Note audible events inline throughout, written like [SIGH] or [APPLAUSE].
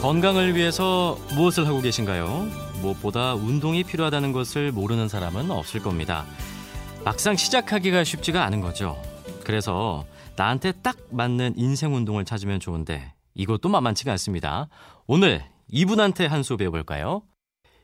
건강을 위해서 무엇을 하고 계신가요? 무엇보다 운동이 필요하다는 것을 모르는 사람은 없을 겁니다. 막상 시작하기가 쉽지가 않은 거죠. 그래서 나한테 딱 맞는 인생 운동을 찾으면 좋은데 이것도 만만치가 않습니다. 오늘 이분한테 한 수 배워볼까요?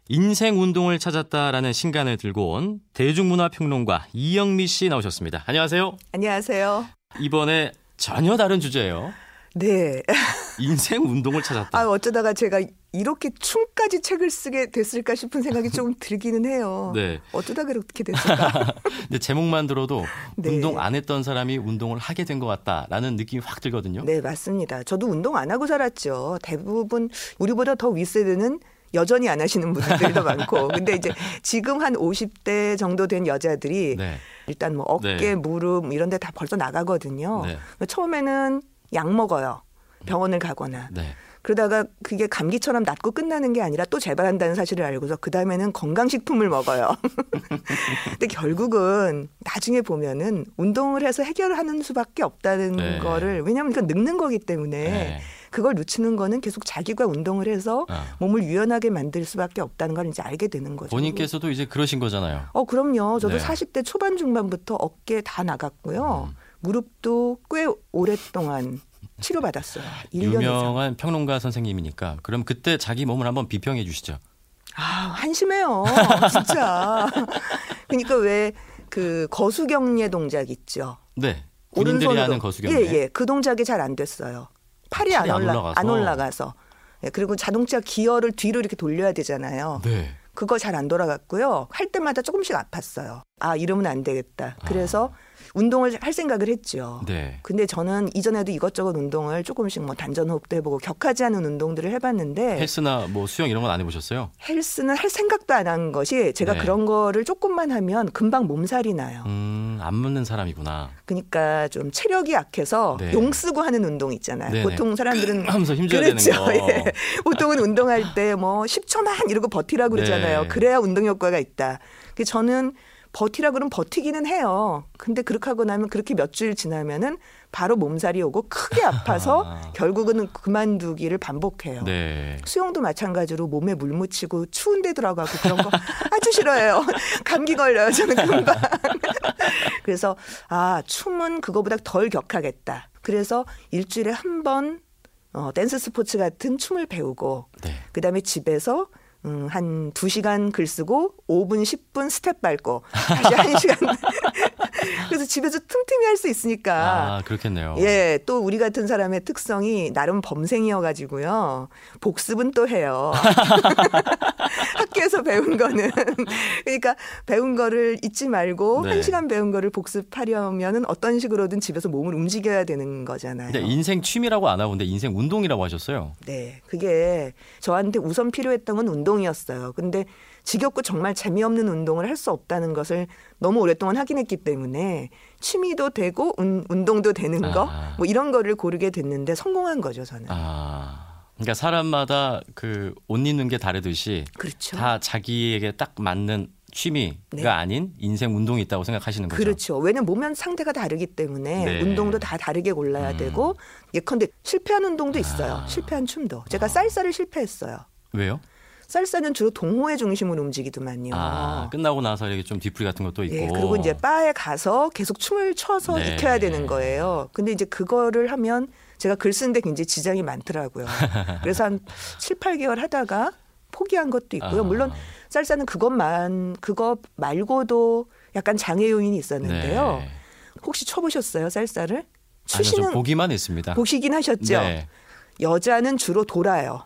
인생 운동을 찾았다라는 신간을 들고 온 대중문화평론가 이영미 씨 나오셨습니다. 안녕하세요. 안녕하세요. 이번에 전혀 다른 주제예요. 네. [LAUGHS] 인생 운동을 찾았다. 아, 어쩌다가 제가 이렇게 춤까지 책을 쓰게 됐을까 싶은 생각이 좀 [LAUGHS] 들기는 해요. 네. 어쩌다 그렇게 됐을까? [LAUGHS] 근데 제목만 들어도 네. 운동 안 했던 사람이 운동을 하게 된 것 같다라는 느낌이 확 들거든요. 네, 맞습니다. 저도 운동 안 하고 살았죠. 대부분 우리보다 더 윗세대는 여전히 안 하시는 분들도 많고. 근데 이제 지금 한 50대 정도 된 여자들이 네. 일단 뭐 어깨, 네. 무릎 이런 데 다 벌써 나가거든요. 네. 처음에는 약 먹어요. 병원을 가거나. 네. 그러다가 그게 감기처럼 낫고 끝나는 게 아니라 또 재발한다는 사실을 알고서 그 다음에는 건강식품을 먹어요. [LAUGHS] 근데 결국은 나중에 보면은 운동을 해서 해결하는 수밖에 없다는 네. 거를 왜냐하면 이건 늙는 거기 때문에 네. 그걸 놓치는 거는 계속 자기가 운동을 해서 아. 몸을 유연하게 만들 수밖에 없다는 걸 이제 알게 되는 거죠. 본인께서도 이제 그러신 거잖아요. 어 그럼요. 저도 네. 40대 초반 중반부터 어깨 다 나갔고요. 음. 무릎도 꽤 오랫동안 치료받았어요. 1년 이상. 유명한 평론가 선생님이니까 그럼 그때 자기 몸을 한번 비평해 주시죠. 아, 한심해요. 진짜. [LAUGHS] 그러니까 왜 그 거수경례 동작 있죠. 네. 군인들이 오른손으로. 하는 거수경례. 예, 예. 그 동작이 잘 안 됐어요. 팔이, 안, 안 올라, 올라가서. 안 올라가서. 예, 그리고 자동차 기어를 뒤로 이렇게 돌려야 되잖아요. 네. 그거 잘 안 돌아갔고요. 할 때마다 조금씩 아팠어요. 아, 이러면 안 되겠다. 그래서 운동을 할 생각을 했죠. 네. 근데 저는 이전에도 이것저것 운동을 조금씩 뭐 단전 호흡도 해보고 격하지 않은 운동들을 해봤는데 헬스나 뭐 수영 이런 건 안 해보셨어요? 헬스는 할 생각도 안 한 것이 제가 네. 그런 거를 조금만 하면 금방 몸살이 나요. 음, 안 맞는 사람이구나. 그러니까 좀 체력이 약해서 네. 용 쓰고 하는 운동 있잖아요. 네네. 보통 사람들은 [CLEARS THROAT] 하면서 힘줘야 그렇죠. 되는 거. [LAUGHS] 예. 보통은 운동할 때 뭐 10초만 이러고 버티라고 그러잖아요. 네. 그래야 운동 효과가 있다. 그 저는 버티라 그러면 버티기는 해요. 근데 그렇게 하고 나면 그렇게 몇 주일 지나면은 바로 몸살이 오고 크게 아파서 [LAUGHS] 아. 결국은 그만두기를 반복해요. 네. 수영도 마찬가지로 몸에 물 묻히고 추운 데 들어가고 그런 거 아주 싫어해요. [LAUGHS] 감기 걸려요. 저는 금방. [LAUGHS] 그래서 아, 춤은 그거보다 덜 격하겠다. 그래서 일주일에 한번 어, 댄스 스포츠 같은 춤을 배우고 네. 그다음에 집에서 음, 한 2시간 글 쓰고 5분, 10분 스텝 밟고 다시 1시간. [LAUGHS] [LAUGHS] 그래서 집에서 틈틈이 할 수 있으니까 아, 그렇겠네요. 예, 또 우리 같은 사람의 특성이 나름 범생이어 가지고요. 복습은 또 해요. [LAUGHS] 학교에서 배운 거는. 그러니까 배운 거를 잊지 말고 네. 한 시간 배운 거를 복습하려면은 어떤 식으로든 집에서 몸을 움직여야 되는 거잖아요. 근데 인생 취미라고 안 하고 근데 인생 운동이라고 하셨어요. 네, 그게 저한테 우선 필요했던 건 운동이었어요. 근데 지겹고 정말 재미없는 운동을 할 수 없다는 것을 너무 오랫동안 확인했기 때문에 취미도 되고 운, 운동도 되는 거, 아. 뭐 이런 거를 고르게 됐는데 성공한 거죠, 저는. 아. 그러니까 사람마다 그 옷 입는 게 다르듯이 그렇죠. 다 자기에게 딱 맞는 취미가 네. 아닌 인생 운동이 있다고 생각하시는 거죠. 그렇죠. 왜냐면 몸은 상태가 다르기 때문에 네. 운동도 다 다르게 골라야 음. 되고 예컨대 실패한 운동도 있어요. 아. 실패한 춤도. 제가 어. 쌀쌀을 실패했어요. 왜요? 쌀쌀은 주로 동호회 중심으로 움직이더만요. 아, 끝나고 나서 이렇게 좀 뒤풀이 같은 것도 있고. 예, 그리고 이제 바에 가서 계속 춤을 춰서 네. 익혀야 되는 거예요. 근데 이제 그거를 하면 제가 글 쓰는데 굉장히 지장이 많더라고요. [LAUGHS] 그래서 한 7, 8개월 하다가 포기한 것도 있고요. 아. 물론 쌀쌀은 그것만 그거 말고도 약간 장애 요인이 있었는데요. 네. 혹시 쳐보셨어요, 쌀쌀을? 아니요, 저 추시는 보기만 했습니다. 보시긴 하셨죠. 네. 여자는 주로 돌아요.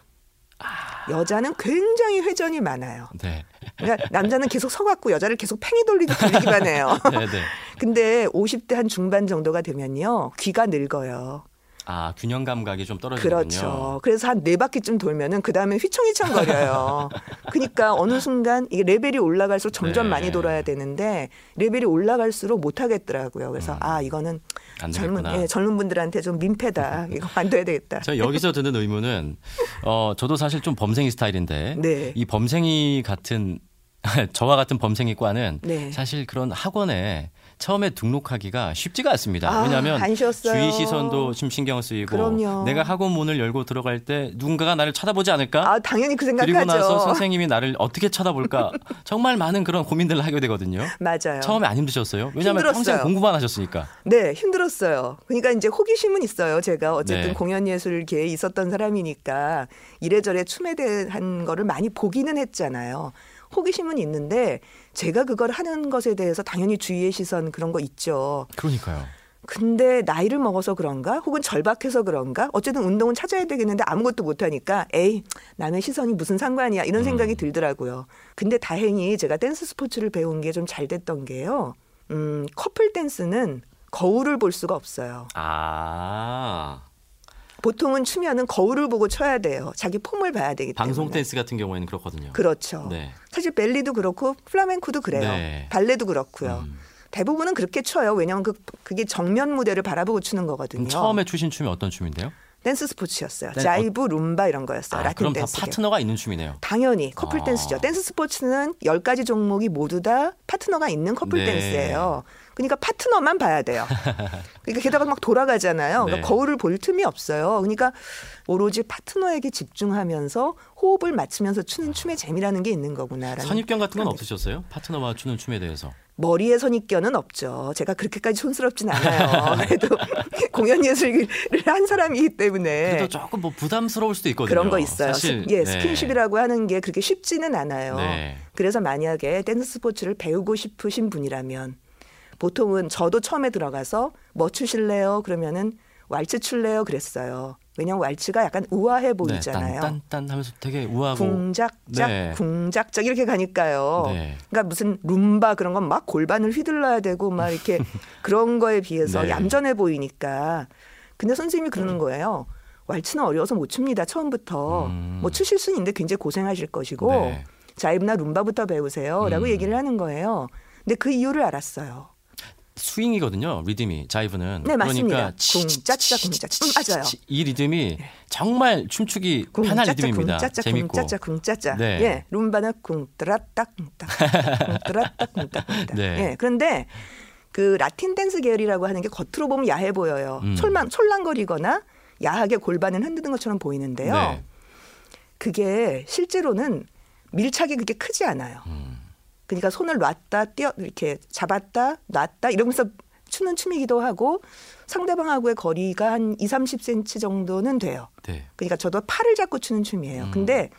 여자는 굉장히 회전이 많아요. 네. 그러니까 남자는 계속 서갖고 여자를 계속 팽이 돌리듯 돌리기만 해요. [LAUGHS] 네, 네. 근데 50대 한 중반 정도가 되면요. 귀가 늙어요. 아, 균형 감각이 좀 떨어지군요. 그렇죠. 그래서 한 네 바퀴쯤 돌면은 그 다음에 휘청휘청 거려요. [LAUGHS] 그러니까 어느 순간 이게 레벨이 올라갈수록 점점 네. 많이 돌아야 되는데 레벨이 올라갈수록 못 하겠더라고요. 그래서 음. 아 이거는 안 젊은. 예, 젊은 분들한테 좀 민폐다. [LAUGHS] 이거 만들어야 되겠다. 저 여기서 드는 의문은 어 저도 사실 좀 범생이 스타일인데 네. 이 범생이 같은 [LAUGHS] 저와 같은 범생이과는 네. 사실 그런 학원에 처음에 등록하기가 쉽지가 않습니다. 아, 왜냐하면. 주위 시선도 좀 신경 쓰이고 그럼요. 내가 학원 문을 열고 들어갈 때 누군가가 나를 쳐다보지 않을까? 아, 당연히 그 그리고 생각하죠. 나서 [LAUGHS] 선생님이 나를 어떻게 쳐다볼까? 정말 많은 그런 고민들을 하게 되거든요. 맞아요. 처음에 안 힘드셨어요? 왜냐하면 힘들었어요. 평생 공부만 하셨으니까. 네, 힘들었어요. 그러니까 이제 호기심은 있어요. 제가 어쨌든 네. 공연예술계에 있었던 사람이니까 이래저래 춤에 대한 거를 많이 보기는 했잖아요. 호기심은 있는데 제가 그걸 하는 것에 대해서 당연히 주위의 시선 그런 거 있죠. 그러니까요. 근데 나이를 먹어서 그런가? 혹은 절박해서 그런가? 어쨌든 운동은 찾아야 되겠는데 아무것도 못하니까 에이 남의 시선이 무슨 상관이야 이런 생각이 들더라고요. 근데 다행히 제가 댄스 스포츠를 배운 게 좀 잘 됐던 게요. 음, 커플 댄스는 거울을 볼 수가 없어요. 아 보통은 춤은 거울을 보고 쳐야 돼요. 자기 폼을 봐야 되기 때문에. 방송 댄스 같은 경우에는 그렇거든요. 그렇죠. 네. 사실 벨리도 그렇고 플라멩코도 그래요. 네. 발레도 그렇고요. 음. 대부분은 그렇게 춰요. 왜냐하면 그, 그게 정면 무대를 바라보고 추는 거거든요. 처음에 추신 춤이 어떤 춤인데요? 댄스 스포츠였어요. 댄- 자이브, 룸바 이런 거였어요. 아, 라틴 그럼 다 댄스. 파트너가 있는 춤이네요. 당연히 커플 아. 댄스죠. 댄스 스포츠는 10가지 종목이 모두 다 파트너가 있는 커플 네. 댄스예요. 그러니까 파트너만 봐야 돼요. 그러니까 게다가 막 돌아가잖아요. 그러니까 네. 거울을 볼 틈이 없어요. 그러니까 오로지 파트너에게 집중하면서 호흡을 맞추면서 추는 춤의 재미라는 게 있는 거구나라는 선입견 같은 건 없으셨어요? 파트너와 추는 춤에 대해서. 머리에 선입견은 없죠. 제가 그렇게까지 촌스럽진 않아요. [LAUGHS] 그래도 [LAUGHS] 공연 예술을 한 사람이기 때문에 그래도 조금 뭐 부담스러울 수도 있거든요. 그런 거 있어요. 사실, 스, 예, 네. 스킨십이라고 하는 게 그렇게 쉽지는 않아요. 네. 그래서 만약에 댄스 스포츠를 배우고 싶으신 분이라면 보통은 저도 처음에 들어가서 뭐 추실래요? 그러면은 왈츠 출래요? 그랬어요. 왜냐면 왈츠가 약간 우아해 보이잖아요. 네, 딴딴 하면서 되게 우아하고. 궁작작, 네. 궁작작 이렇게 가니까요. 네. 그러니까 무슨 룸바 그런 건 막 골반을 휘둘러야 되고 막 이렇게 [LAUGHS] 그런 거에 비해서 네. 얌전해 보이니까. 근데 선생님이 그러는 거예요. 왈츠는 어려워서 못 춥니다. 처음부터. 음. 뭐 추실 수는 있는데 굉장히 고생하실 것이고 네. 자이브나 룸바부터 배우세요라고 음. 얘기를 하는 거예요. 근데 그 이유를 알았어요. 스윙이거든요. 리듬이 자이브는. 네, 맞습니다. 그러니까 궁짜짜 궁짜짜. 음, 맞아요. 이 리듬이 정말 춤추기 편한 궁짜짜 리듬입니다. 궁짜짜 재밌고. 궁짜짜 궁짜짜. 네. 예, 룸바는 궁따라딱 궁따 궁따라딱 궁따. 네. 예, 그런데 그 라틴 댄스 계열이라고 하는 게 겉으로 보면 야해 보여요. 음. 촐랑 촐랑거리거나 야하게 골반을 흔드는 것처럼 보이는데요. 네. 그게 실제로는 밀착이 그렇게 크지 않아요. 음. 그러니까 손을 놨다 띄어 이렇게 잡았다 놨다 이러면서 추는 춤이기도 하고 상대방하고의 거리가 한 2, 30cm 정도는 돼요. 네. 그러니까 저도 팔을 잡고 추는 춤이에요. 음. 근데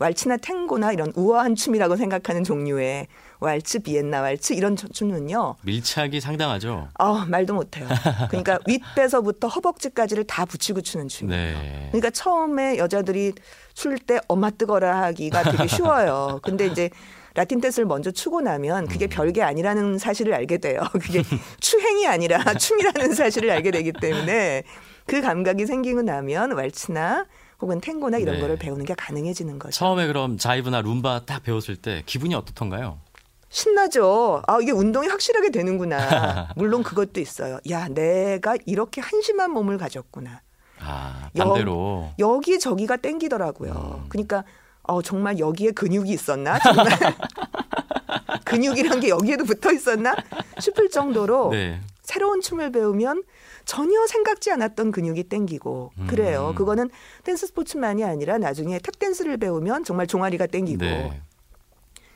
왈츠나 탱고나 이런 우아한 춤이라고 생각하는 종류의 왈츠, 비엔나 왈츠 이런 저- 춤은요. 밀착이 상당하죠. 아 말도 못해요. 그러니까 [LAUGHS] 윗배서부터 허벅지까지를 다 붙이고 추는 춤이에요. 네. 그러니까 처음에 여자들이 출 때 엄마 뜨거라 하기가 되게 쉬워요. 근데 이제 라틴 댄스를 먼저 추고 나면 그게 음. 별게 아니라는 사실을 알게 돼요. [LAUGHS] 그게 [LAUGHS] 추행이 아니라 춤이라는 사실을 알게 되기 때문에 그 감각이 생기고 나면 왈츠나 혹은 탱고나 이런 네. 거를 배우는 게 가능해지는 거죠. 처음에 그럼 자이브나 룸바 딱 배웠을 때 기분이 어떻던가요? 신나죠. 아, 이게 운동이 확실하게 되는구나. [LAUGHS] 물론 그것도 있어요. 야, 내가 이렇게 한심한 몸을 가졌구나. 아, 여- 반대로. 여기 저기가 땡기더라고요. 음. 그러니까 어 정말 여기에 근육이 있었나? 정말 [LAUGHS] 근육이란 게 여기에도 붙어 있었나? 싶을 정도로 네. 새로운 춤을 배우면 전혀 생각지 않았던 근육이 땡기고 음. 그래요. 그거는 댄스 스포츠만이 아니라 나중에 탭 댄스를 배우면 정말 종아리가 땡기고 네.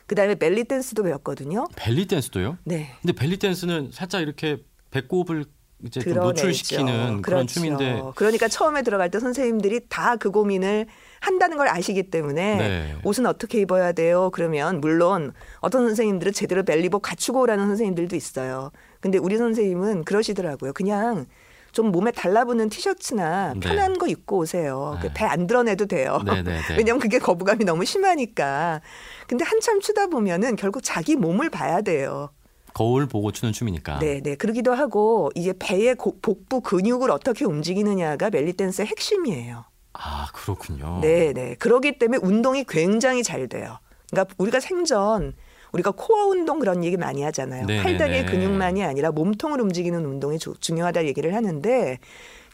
그다음에 벨리 댄스도 배웠거든요. 벨리 댄스도요? 네. 근데 벨리 댄스는 살짝 이렇게 배꼽을 이제 좀 드러내죠. 노출시키는 그런 그렇죠. 춤인데 그러니까 처음에 들어갈 때 선생님들이 다 그 고민을 한다는 걸 아시기 때문에 네. 옷은 어떻게 입어야 돼요? 그러면 물론 어떤 선생님들은 제대로 벨리복 갖추고 오라는 선생님들도 있어요. 근데 우리 선생님은 그러시더라고요. 그냥 좀 몸에 달라붙는 티셔츠나 네. 편한 거 입고 오세요. 네. 배안 드러내도 돼요. 네, 네, 네. [LAUGHS] 왜냐면 그게 거부감이 너무 심하니까. 근데 한참 추다 보면은 결국 자기 몸을 봐야 돼요. 거울 보고 추는 춤이니까. 네, 네. 그러기도 하고 이제 배의 고- 복부 근육을 어떻게 움직이느냐가 벨리 댄스의 핵심이에요. 아 그렇군요. 네, 네. 그러기 때문에 운동이 굉장히 잘 돼요. 그러니까 우리가 생전 우리가 코어 운동 그런 얘기 많이 하잖아요. 네, 팔다리의 네, 네. 근육만이 아니라 몸통을 움직이는 운동이 조- 중요하다 얘기를 하는데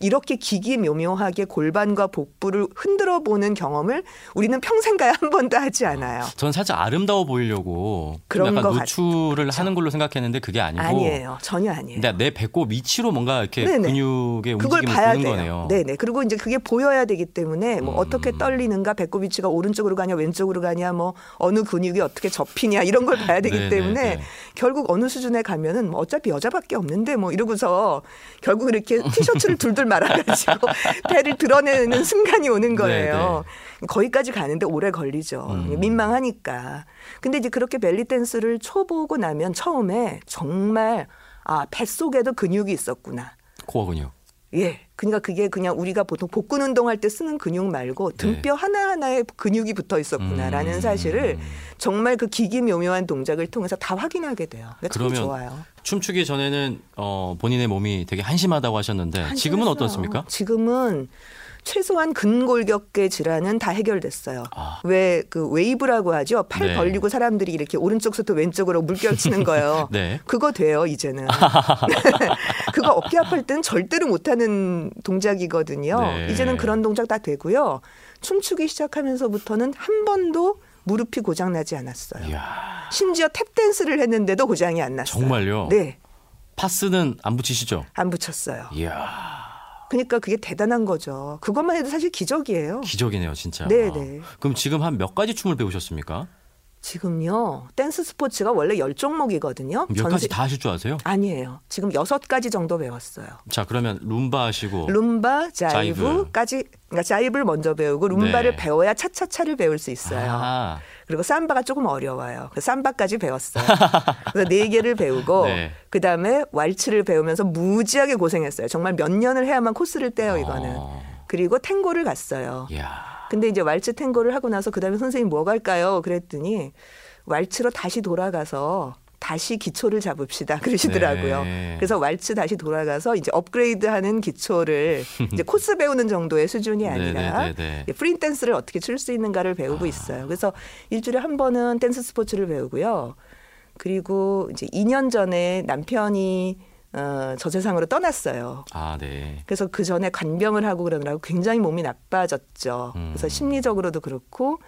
이렇게 기기묘묘하게 골반과 복부를 흔들어 보는 경험을 우리는 평생 가야 한 번도 하지 않아요. 전 살짝 아름다워 보이려고 그런 약간 것 노출을 같- 하는 걸로 생각했는데 그게 아니고 아니에요. 전혀 아니에요. 내 배꼽 위치로 뭔가 이렇게 네네. 근육의 움직임을 봐야 보는 돼요. 거네요. 네네. 그리고 이제 그게 보여야 되기 때문에 뭐 음. 어떻게 떨리는가, 배꼽 위치가 오른쪽으로 가냐, 왼쪽으로 가냐, 뭐 어느 근육이 어떻게 접히냐 이런 걸 봐야 되기. 때문에 결국 어느 수준에 가면은 뭐 어차피 여자밖에 없는데 뭐 이러고서 결국 이렇게 티셔츠를 [LAUGHS] 둘둘 말아가지고 [LAUGHS] 배를 드러내는 순간이 오는 거예요. 거기까지 가는데 오래 걸리죠. 음. 민망하니까. 근데 이제 그렇게 벨리 댄스를 초보고 나면 처음에 정말 아 뱃속에도 근육이 있었구나. 코어 근육. 예. 그러니까 그게 그냥 우리가 보통 복근 운동할 때 쓰는 근육 말고 등뼈 하나하나에 근육이 붙어 있었구나라는 음. 사실을 정말 그 기기묘묘한 동작을 통해서 다 확인하게 돼요. 그러니까 좋아요. 춤추기 전에는 어, 본인의 몸이 되게 한심하다고 하셨는데 지금은 한심했어요. 어떻습니까? 지금은 최소한 근골격계 질환은 다 해결됐어요. 아. 왜 그 웨이브라고 하죠. 팔 네. 벌리고 사람들이 이렇게 오른쪽부터 왼쪽으로 물결 치는 거예요. [LAUGHS] 네. 그거 돼요, 이제는. [LAUGHS] [LAUGHS] 그거 어깨 아플 때는 절대로 못하는 동작이거든요. 네. 이제는 그런 동작 다 되고요. 춤추기 시작하면서부터는 한 번도 무릎이 고장 나지 않았어요. 이야, 심지어 탭 댄스를 했는데도 고장이 안 났어요. 정말요? 네, 파스는 안 붙이시죠? 안 붙였어요. 이야, 그러니까 그게 대단한 거죠. 그것만 해도 사실 기적이에요. 기적이네요, 진짜. 네, 네. 그럼 지금 한 몇 가지 춤을 배우셨습니까? 지금요, 댄스 스포츠가 원래 열 종목이거든요. 몇 가지 다 하실 줄 아세요? 아니에요. 지금 여섯 가지 정도 배웠어요. 자, 그러면 룸바 하시고 룸바, 자이브. 자이브까지, 그러니까 자이브를 먼저 배우고 룸바를 네. 배워야 차차차를 배울 수 있어요. 아, 그리고 삼바가 조금 어려워요. 그래서 삼바까지 배웠어요. [LAUGHS] 그래서 네 개를 배우고 네. 그 다음에 왈츠를 배우면서 무지하게 고생했어요. 정말 몇 년을 해야만 코스를 떼요 이거는. 어, 그리고 탱고를 갔어요. 이야. 근데 이제 왈츠 탱고를 하고 나서 그 다음에 선생님 뭐 갈까요? 그랬더니 왈츠로 다시 돌아가서 다시 기초를 잡읍시다 그러시더라고요. 네. 그래서 왈츠 다시 돌아가서 이제 업그레이드하는 기초를 [LAUGHS] 이제 코스 배우는 정도의 수준이 아니라 네네네네. 이제 프린 댄스를 어떻게 출 수 있는가를 배우고 있어요. 그래서 일주일에 한 번은 댄스 스포츠를 배우고요. 그리고 이제 2년 전에 남편이 어, 저 세상으로 떠났어요. 아, 네. 그래서 그 전에 간병을 하고 그러느라고 굉장히 몸이 나빠졌죠. 음. 그래서 심리적으로도 그렇고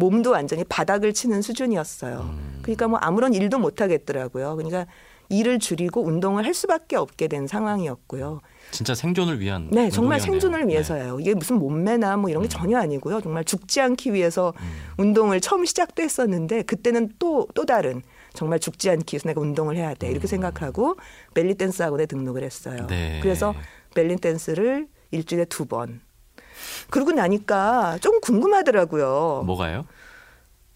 몸도 완전히 바닥을 치는 수준이었어요. 음. 그러니까 뭐 아무런 일도 못 하겠더라고요. 그러니까 일을 줄이고 운동을 할 수밖에 없게 된 상황이었고요. 진짜 생존을 위한 네, 정말 운동이었네요. 생존을 네. 위해서예요. 이게 무슨 몸매나 뭐 이런 게 전혀 아니고요. 정말 죽지 않기 위해서 음. 운동을 처음 시작도 했었는데 그때는 또또 다른 정말 죽지 않기 위해서 내가 운동을 해야 돼 이렇게 생각하고 벨리 댄스 학원에 등록을 했어요. 음. 네. 그래서 벨리 댄스를 일주일에 두 번. 그러고 나니까 좀 궁금하더라고요. 뭐가요?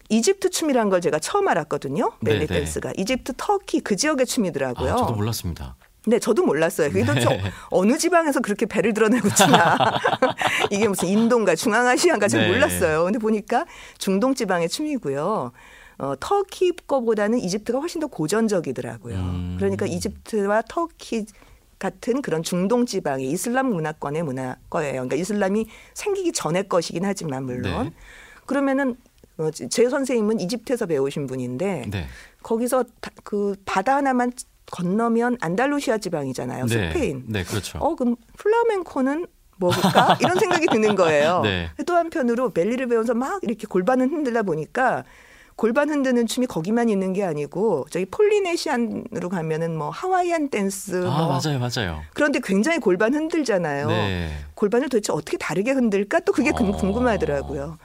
이집트 춤이란 걸 제가 처음 알았거든요. 벨리 네, 네. 댄스가 이집트, 터키 그 지역의 춤이더라고요. 아, 저도 몰랐습니다. 네, 저도 몰랐어요. 그게 도대체 네. 어느 지방에서 그렇게 배를 드러내고 추나. [LAUGHS] 이게 무슨 인도인가 중앙아시아인가 잘 네. 몰랐어요. 근데 보니까 중동 지방의 춤이고요. 어, 터키 거보다는 이집트가 훨씬 더 고전적이더라고요. 음. 그러니까 이집트와 터키 같은 그런 중동 지방의 이슬람 문화권의 문화 거예요. 그러니까 이슬람이 생기기 전의 것이긴 하지만 물론. 네. 그러면은 어, 제 선생님은 이집트에서 배우신 분인데 네. 거기서 다- 그 바다 하나만 건너면 안달루시아 지방이잖아요. 네. 스페인. 네, 그렇죠. 어 그럼 플라멩코는 뭐일까 [LAUGHS] 이런 생각이 드는 거예요. 네. 또 한편으로 벨리를 배우면서 막 이렇게 골반을 흔들다 보니까 골반 흔드는 춤이 거기만 있는 게 아니고 저기 폴리네시안으로 가면은 뭐 하와이안 댄스 아, 뭐 맞아요, 맞아요. 그런데 굉장히 골반 흔들잖아요. 네. 골반을 도대체 어떻게 다르게 흔들까 또 그게 궁- 어. 궁금하더라고요.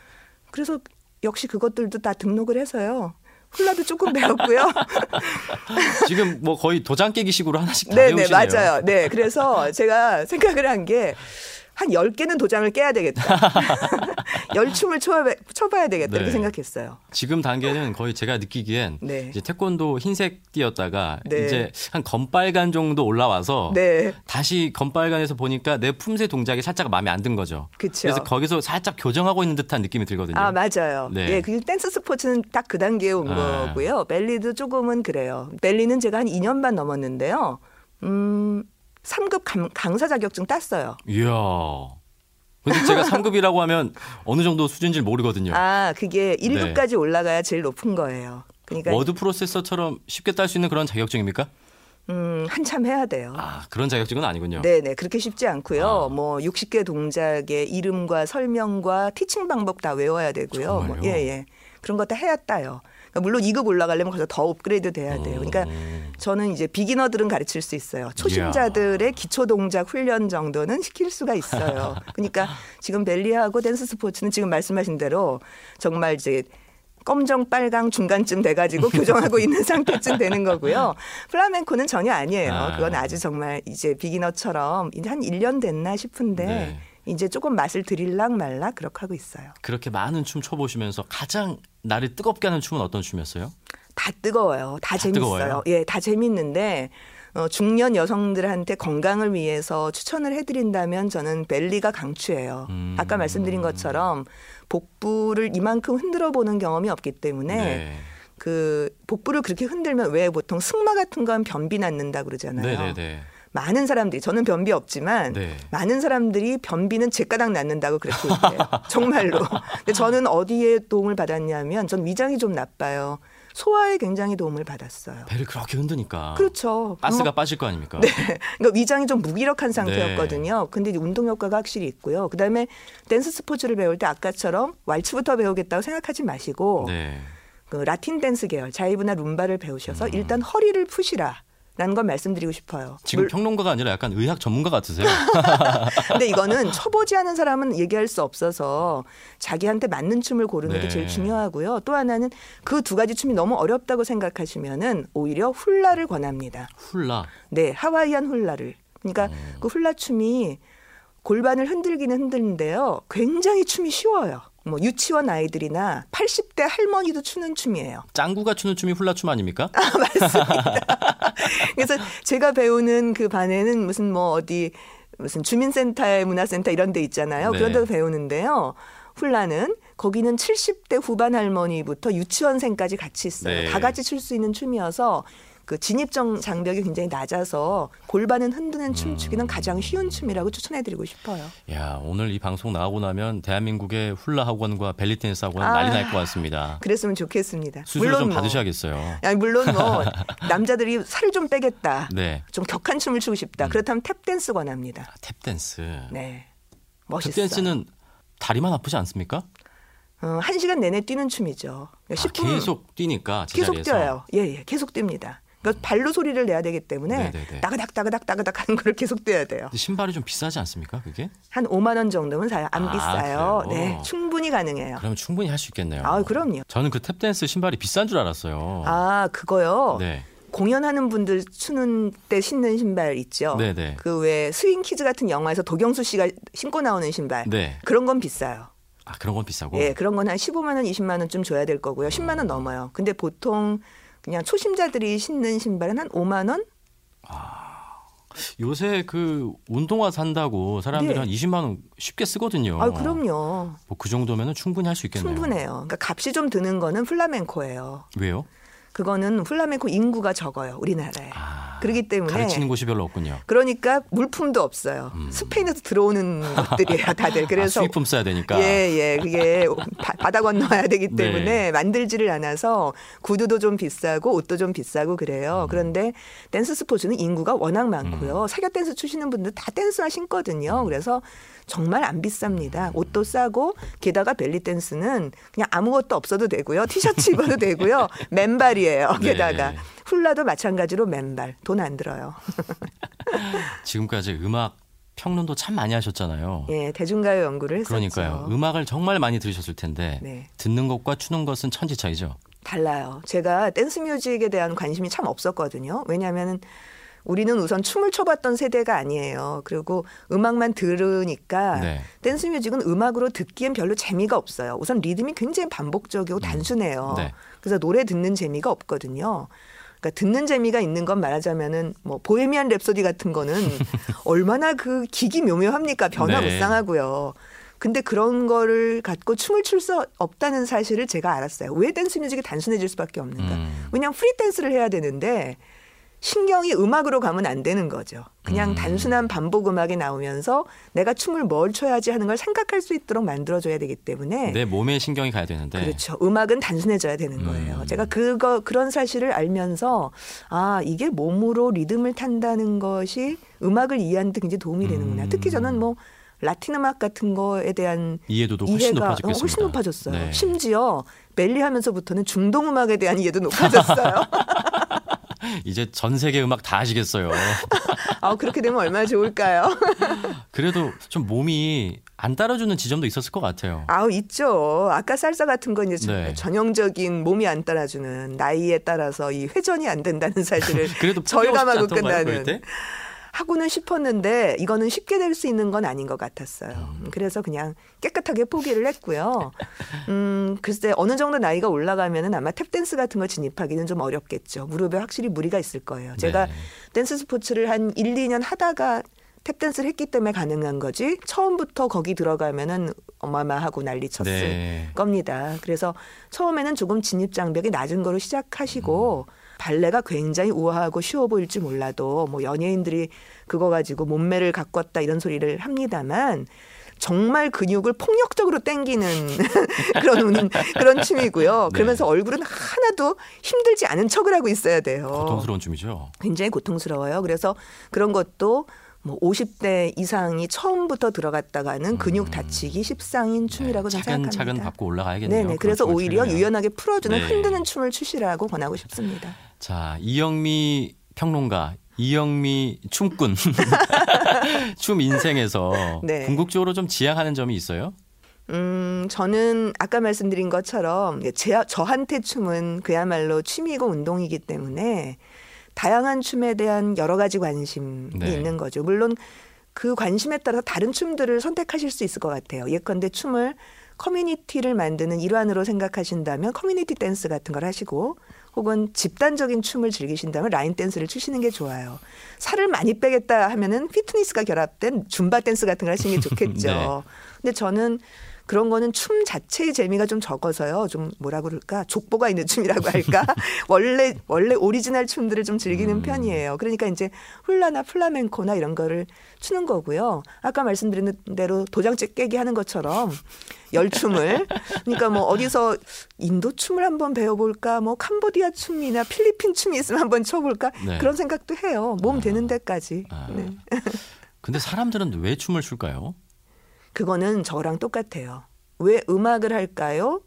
그래서 역시 그것들도 다 등록을 해서요. 훌라도 조금 [LAUGHS] 배웠고요. [LAUGHS] 지금 뭐 거의 도장 깨기식으로 하나씩 다 네, 네, 배우시네요. 맞아요. 네. 그래서 제가 생각을 한 게 한 10개는 도장을 깨야 되겠다. [LAUGHS] 열춤을 춰봐, 춰봐야 되겠다. 이렇게 네. 생각했어요. 지금 단계는 거의 제가 느끼기엔 네. 이제 태권도 흰색 띠였다가 네. 이제 한 검빨간 정도 올라와서 네. 다시 검빨간에서 보니까 내 품새 동작이 살짝 마음에 안 든 거죠. 그쵸. 그래서 거기서 살짝 교정하고 있는 듯한 느낌이 들거든요. 아, 맞아요. 네. 예, 그 댄스 스포츠는 딱 그 단계에 온 아. 거고요. 벨리도 조금은 그래요. 벨리는 제가 한 2년 반 넘었는데요. 음, 3급 강, 강사 자격증 땄어요. 이야. 근데 제가 3급이라고 하면 어느 정도 수준인지 모르거든요. 아, 그게 1급까지 올라가야 제일 높은 거예요. 그러니까 워드 프로세서처럼 쉽게 딸 수 있는 그런 자격증입니까? 음, 한참 해야 돼요. 아, 그런 자격증은 아니군요. 네 네. 그렇게 쉽지 않고요. 아. 뭐 60개 동작의 이름과 설명과 teaching 방법 다 외워야 되고요. 뭐, 정말요? 예, 예. 그런 거다 해야 따요. 그러니까 물론 2급 올라가려면 거기서 더 업그레이드 돼야 돼요. 그러니까 음. 저는 이제 비기너들은 가르칠 수 있어요. 초심자들의 기초 동작 훈련 정도는 시킬 수가 있어요. [LAUGHS] 그러니까 지금 벨리하고 댄스 스포츠는 지금 말씀하신 대로 정말 이제 검정 빨강 중간쯤 돼가지고 [LAUGHS] 교정하고 있는 상태쯤 되는 거고요. 플라멩코는 전혀 아니에요. 아. 그건 아주 정말 이제 비기너처럼 이제 한 1년 됐나 싶은데 네. 이제 조금 맛을 들일락 말락 그렇게 하고 있어요. 그렇게 많은 춤 춰보시면서 가장 나를 뜨겁게 하는 춤은 어떤 춤이었어요? 다 뜨거워요. 다, 다 재밌어요. 뜨거워요? 예, 다 재밌는데 어, 중년 여성들한테 건강을 위해서 추천을 해드린다면 저는 벨리가 강추예요. 음. 아까 말씀드린 것처럼 복부를 이만큼 흔들어 보는 경험이 없기 때문에 네. 그 복부를 그렇게 흔들면 왜 보통 승마 같은 건 변비 낳는다 그러잖아요. 네네네. 많은 사람들이 저는 변비 없지만 네. 많은 사람들이 변비는 제까닥 낫는다고 그렇게 얘기해요. [LAUGHS] 정말로. 근데 저는 어디에 도움을 받았냐면 전 위장이 좀 나빠요. 소화에 굉장히 도움을 받았어요. 배를 그렇게 흔드니까 그렇죠. 가스가 빠질 거 아닙니까? 네. 그러니까 위장이 좀 무기력한 상태였거든요. 근데 이제 운동 효과가 확실히 있고요. 그다음에 댄스 스포츠를 배울 때 아까처럼 왈츠부터 배우겠다고 생각하지 마시고 네. 그 라틴 댄스 계열 자이브나 룸바를 배우셔서 음. 일단 허리를 푸시라. 라는 걸 말씀드리고 싶어요. 지금 물- 평론가가 아니라 약간 의학 전문가 같으세요. [LAUGHS] 근데 이거는 쳐보지 않은 사람은 얘기할 수 없어서 자기한테 맞는 춤을 고르는 네. 게 제일 중요하고요. 또 하나는 그 두 가지 춤이 너무 어렵다고 생각하시면은 오히려 훌라를 권합니다. 훌라. 네, 하와이안 훌라를. 그러니까 음. 그 훌라 춤이 골반을 흔들기는 흔드는데요. 굉장히 춤이 쉬워요. 뭐 유치원 아이들이나 80대 할머니도 추는 춤이에요. 짱구가 추는 춤이 훌라 춤 아닙니까? [LAUGHS] 그래서 제가 배우는 그 반에는 무슨 뭐 어디 무슨 주민센터에 문화센터 이런 데 있잖아요. 네. 그런 데서 배우는데요. 훌라는 거기는 70대 후반 할머니부터 유치원생까지 같이 있어요. 네. 다 같이 출 수 있는 춤이어서 그 진입정 장벽이 굉장히 낮아서 골반은 흔드는 춤추기는 가장 쉬운 춤이라고 추천해드리고 싶어요. 야 오늘 이 방송 나가고 나면 대한민국의 훌라 학원과 벨리 댄스 학원 아. 난리 날 것 같습니다. 그랬으면 좋겠습니다. 수수료 좀 뭐, 받으셔야겠어요. 아니, 물론 뭐 [LAUGHS] 남자들이 살을 좀 빼겠다. 네. 좀 격한 춤을 추고 싶다. 그렇다면 탭 댄스 권합니다. 아, 탭 댄스. 네. 탭 멋있어요. 댄스는 다리만 아프지 않습니까? 어, 한 시간 내내 뛰는 춤이죠. 아, 10분 계속 뛰니까 계속. 뛰어요. 예, 예, 계속 뜁니다. 그러니까 발로 소리를 내야 되기 때문에 네네네. 따그닥 따그닥 따그닥 하는 걸 계속 뛰어야 돼요. 신발이 좀 비싸지 않습니까? 그게? 한 5만 원 정도면 사요. 안 아, 비싸요. 그래요? 네, 충분히 가능해요. 그러면 충분히 할 수 있겠네요. 아, 그럼요. 저는 그 탭 댄스 신발이 비싼 줄 알았어요. 아, 그거요. 네. 공연하는 분들 추는 때 신는 신발 있죠. 네네. 그왜 스윙 키즈 같은 영화에서 도경수 씨가 신고 나오는 신발. 네. 그런 건 비싸요. 아 그런 건 비싸고. 예, 그런 건 한 15만 원, 20만 원쯤 줘야 될 거고요. 10만 원 넘어요. 근데 보통 그냥 초심자들이 신는 신발은 한 5만 원? 요새 그 운동화 산다고 사람들이 네. 한 20만 원 쉽게 쓰거든요. 아, 그럼요. 뭐 그 정도면은 충분히 할 수 있겠네요. 충분해요. 그러니까 값이 좀 드는 거는 플라멩코예요. 왜요? 그거는 플라멩코 인구가 적어요, 우리나라에. 아, 그렇기 때문에 가르치는 곳이 별로 없군요. 그러니까 물품도 없어요. 스페인에서 들어오는 [LAUGHS] 것들이에요, 다들. 아, 그래서 수입품 써야 되니까. 예, 예. 그게 [LAUGHS] 바, 바다 건너야 되기 네. 때문에 만들지를 않아서 구두도 좀 비싸고 옷도 좀 비싸고 음. 그래요. 그런데 댄스 스포츠는 인구가 워낙 많고요. 사교 댄스 추시는 분들 다 댄스화 신거든요. 그래서 정말 안 비쌉니다. 옷도 싸고 게다가 벨리 댄스는 그냥 아무것도 없어도 되고요. 티셔츠 입어도 되고요. [LAUGHS] 맨발이 에요. 네. 게다가 훌라도 마찬가지로 맨발. 돈 안 들어요. [LAUGHS] 지금까지 음악 평론도 참 많이 하셨잖아요. 예, 대중가요 연구를 했었죠. 그러니까요. 음악을 정말 많이 들으셨을 텐데 네. 듣는 것과 추는 것은 천지 차이죠. 달라요. 제가 댄스 뮤직에 대한 관심이 참 없었거든요. 왜냐하면 우리는 우선 춤을 춰봤던 세대가 아니에요. 그리고 음악만 들으니까 네. 댄스 뮤직은 음악으로 듣기엔 별로 재미가 없어요. 우선 리듬이 굉장히 반복적이고 단순해요. 네. 그래서 노래 듣는 재미가 없거든요. 그러니까 듣는 재미가 있는 건 말하자면은 뭐 보헤미안 랩소디 같은 거는 [LAUGHS] 얼마나 그 기기 묘묘합니까 네. 변화무쌍하고요. 근데 그런 거를 갖고 춤을 출 수 없다는 사실을 제가 알았어요. 왜 댄스 뮤직이 단순해질 수밖에 없는가? 음. 그냥 프리 댄스를 해야 되는데 신경이 음악으로 가면 안 되는 거죠. 그냥 음. 단순한 반복 음악이 나오면서 내가 춤을 뭘 춰야지 하는 걸 생각할 수 있도록 만들어줘야 되기 때문에 내 몸에 신경이 가야 되는데. 그렇죠. 음악은 단순해져야 되는 거예요. 음. 제가 그거 그런 사실을 알면서 아 이게 몸으로 리듬을 탄다는 것이 음악을 이해하는 데 굉장히 도움이 되는구나. 음. 특히 저는 뭐 라틴 음악 같은 거에 대한 이해도도 훨씬 이해가 높아졌겠습니다. 훨씬 높아졌어요. 네. 심지어 멜리 하면서부터는 중동 음악에 대한 이해도 높아졌어요. [LAUGHS] [LAUGHS] [LAUGHS] 이제 전 세계 음악 다 아시겠어요. [LAUGHS] 아 그렇게 되면 얼마나 좋을까요? [LAUGHS] 그래도 좀 몸이 안 따라주는 지점도 있었을 것 같아요. 아우 있죠. 아까 살사 같은 건 이제 네. 전형적인 몸이 안 따라주는 나이에 따라서 이 회전이 안 된다는 사실을 그래도 절감하고 끝나는. 하고는 싶었는데 이거는 쉽게 될 수 있는 건 아닌 것 같았어요. 음. 그래서 그냥 깨끗하게 포기를 했고요. 음, 글쎄 어느 정도 나이가 올라가면은 아마 탭 댄스 같은 거 진입하기는 좀 어렵겠죠. 무릎에 확실히 무리가 있을 거예요. 제가 네. 댄스 스포츠를 한 1, 2년 하다가 탭댄스를 했기 때문에 가능한 거지. 처음부터 거기 들어가면은 어마마하고 난리 쳤을 네. 겁니다. 그래서 처음에는 조금 진입 장벽이 낮은 거로 시작하시고 음. 발레가 굉장히 우아하고 쉬워 보일지 몰라도 뭐 연예인들이 그거 가지고 몸매를 가꿨다 이런 소리를 합니다만 정말 근육을 폭력적으로 땡기는 [LAUGHS] 그런 운- 그런 춤이고요. 네. 그러면서 얼굴은 하나도 힘들지 않은 척을 하고 있어야 돼요. 고통스러운 춤이죠. 굉장히 고통스러워요. 그래서 그런 것도 뭐 50대 이상이 처음부터 들어갔다가는 근육 다치기 십상인 춤이라고 네, 저는 생각합니다. 차근차근 밟고 올라가야겠네요. 네네. 그래서 오히려. 유연하게 풀어주는 네. 흔드는 춤을 추시라고 권하고 싶습니다. 자, 이영미 평론가, 이영미 춤꾼. [LAUGHS] 춤 인생에서 네. 궁극적으로 좀 지향하는 점이 있어요? 음, 저는 아까 말씀드린 것처럼 제, 저한테 춤은 그야말로 취미고 운동이기 때문에 다양한 춤에 대한 여러 가지 관심이 네. 있는 거죠. 물론 그 관심에 따라서 다른 춤들을 선택하실 수 있을 것 같아요. 예컨대 춤을 커뮤니티를 만드는 일환으로 생각하신다면 커뮤니티 댄스 같은 걸 하시고 혹은 집단적인 춤을 즐기신다면 라인 댄스를 추시는 게 좋아요. 살을 많이 빼겠다 하면은 피트니스가 결합된 줌바 댄스 같은 걸 하시는 게 좋겠죠. [LAUGHS] 네. 근데 저는 그런 거는 춤 자체의 재미가 좀 적어서요. 좀 뭐라 그럴까? 족보가 있는 춤이라고 할까? [LAUGHS] 원래 원래 오리지널 춤들을 좀 즐기는 음. 편이에요. 그러니까 이제 훌라나 플라멩코나 이런 거를 추는 거고요. 아까 말씀드린 대로 도장째 깨기 하는 것처럼 열춤을 그러니까 뭐 어디서 인도 춤을 한번 배워볼까? 뭐 캄보디아 춤이나 필리핀 춤이 있으면 한번 춰볼까? 네. 그런 생각도 해요. 몸 되는 데까지. 아. 네. [LAUGHS] 근데 사람들은 왜 춤을 출까요? 그거는 저랑 똑같아요. 왜 음악을 할까요?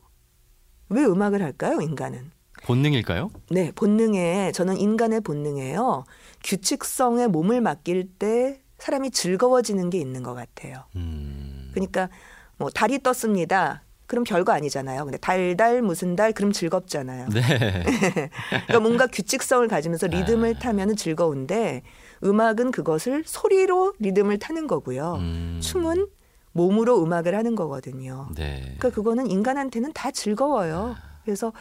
왜 음악을 할까요, 인간은? 본능일까요? 네, 본능에 저는 인간의 본능에요. 규칙성에 몸을 맡길 때 사람이 즐거워지는 게 있는 것 같아요. 음, 그러니까 뭐 달이 떴습니다. 그럼 별거 아니잖아요. 근데 달달 무슨 달 그럼 즐겁잖아요. 네. [LAUGHS] 그러니까 뭔가 규칙성을 가지면서 리듬을 타면은 즐거운데 음악은 그것을 소리로 리듬을 타는 거고요. 음, 춤은 몸으로 음악을 하는 거거든요. 네. 그러니까 그거는 인간한테는 다 즐거워요. 그래서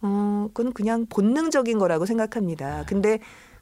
어 그건 그냥 본능적인 거라고 생각합니다. 근데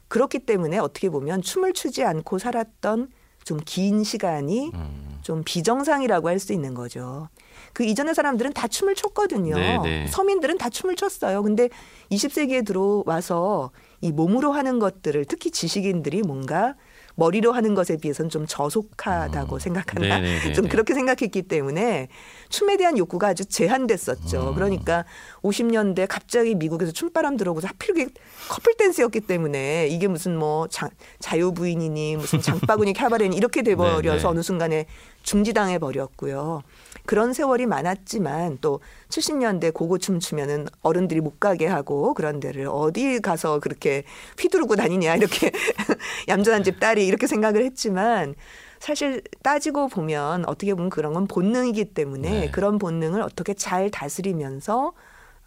그렇기 때문에 어떻게 보면 춤을 추지 않고 살았던 좀 긴 시간이 음, 좀 비정상이라고 할 수 있는 거죠. 그 이전의 사람들은 다 춤을 췄거든요. 네, 네. 서민들은 다 춤을 췄어요. 근데 20세기에 들어와서 이 몸으로 하는 것들을 특히 지식인들이 뭔가 머리로 하는 것에 비해서는 좀 저속하다고 음. 생각하나 네, 네, 네, 좀 네. 그렇게 생각했기 때문에 춤에 대한 욕구가 아주 제한됐었죠. 음. 그러니까 50년대 갑자기 미국에서 춤바람 들어오고서 하필 그게 커플 댄스였기 때문에 이게 무슨 뭐 자, 자유부인이니 무슨 장바구니 카바레니 [LAUGHS] 이렇게 돼버려서 네, 네. 어느 순간에 중지당해 버렸고요. 그런 세월이 많았지만 또 70년대 고고 춤 추면은 어른들이 못 가게 하고 그런 데를 어디 가서 그렇게 휘두르고 다니냐 이렇게 [LAUGHS] 얌전한 집 딸이 이렇게 생각을 했지만 사실 따지고 보면 어떻게 보면 그런 건 본능이기 때문에 네. 그런 본능을 어떻게 잘 다스리면서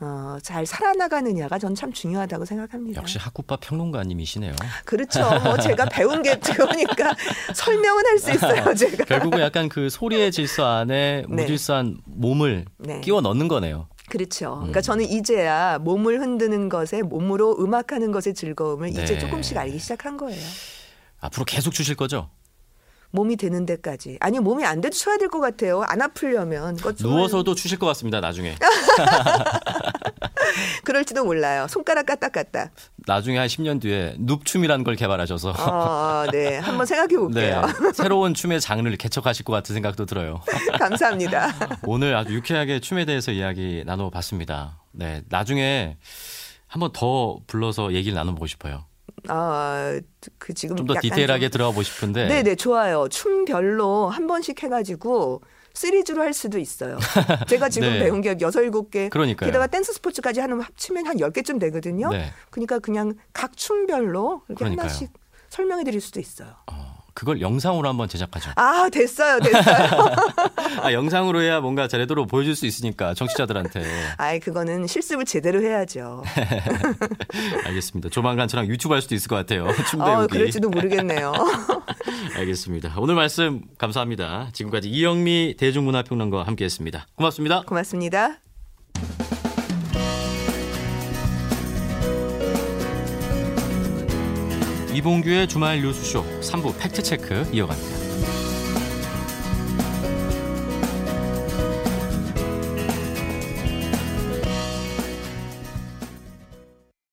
어, 잘 살아나가느냐가 전 참 중요하다고 생각합니다. 역시 학구파 평론가님이시네요. 그렇죠. 뭐 제가 배운 게 [LAUGHS] 그거니까 설명은 할 수 있어요. [LAUGHS] 제가. 결국은 약간 그 소리의 질서 안에 네. 무질서한 몸을 네. 끼워 넣는 거네요. 그렇죠. 음. 그러니까 저는 이제야 몸을 흔드는 것에 몸으로 음악하는 것의 즐거움을 네. 이제 조금씩 알기 시작한 거예요. 앞으로 계속 주실 거죠? 몸이 되는 데까지. 아니 몸이 안 돼도 쳐야 될 것 같아요. 안 좋아요. 누워서도 추실 것 같습니다. 나중에. [LAUGHS] 그럴지도 몰라요. 손가락 까딱까딱. 나중에 한 10년 뒤에 눕춤이라는 걸 개발하셔서 어, 네. 한번 생각해 볼게요. 네, 새로운 춤의 장르를 개척하실 것 같은 생각도 들어요. [LAUGHS] 감사합니다. 오늘 아주 유쾌하게 춤에 대해서 이야기 나눠봤습니다. 네, 나중에 한번 더 불러서 얘기를 나눠보고 싶어요. 아, 그 지금 좀 더 디테일하게 좀- 들어가 보고 싶은데 네, 네, 좋아요. 춤별로 한 번씩 해 가지고 시리즈로 할 수도 있어요. [LAUGHS] 제가 지금 네. 배운 게 여섯 일곱 개. 게다가 댄스 스포츠까지 하면 합치면 한 10개쯤 되거든요. 네. 그러니까 그냥 각 춤별로 이렇게 그러니까요. 하나씩 설명해 드릴 수도 있어요. 어, 그걸 영상으로 한번 제작하죠. 아, 됐어요. 됐어요. [LAUGHS] 아, 영상으로 해야 뭔가 제대로 보여줄 수 있으니까 청취자들한테 아이, 그거는 실습을 제대로 해야죠. [LAUGHS] 알겠습니다. 조만간 저랑 유튜브 할 수도 있을 것 같아요. [LAUGHS] 춤 어, 배우기. 그럴지도 모르겠네요. 알겠습니다. 오늘 말씀 감사합니다. 지금까지 이영미 대중문화평론가와 함께했습니다. 고맙습니다. 고맙습니다. 이봉규의 주말 뉴스쇼 3부 팩트체크 이어갑니다.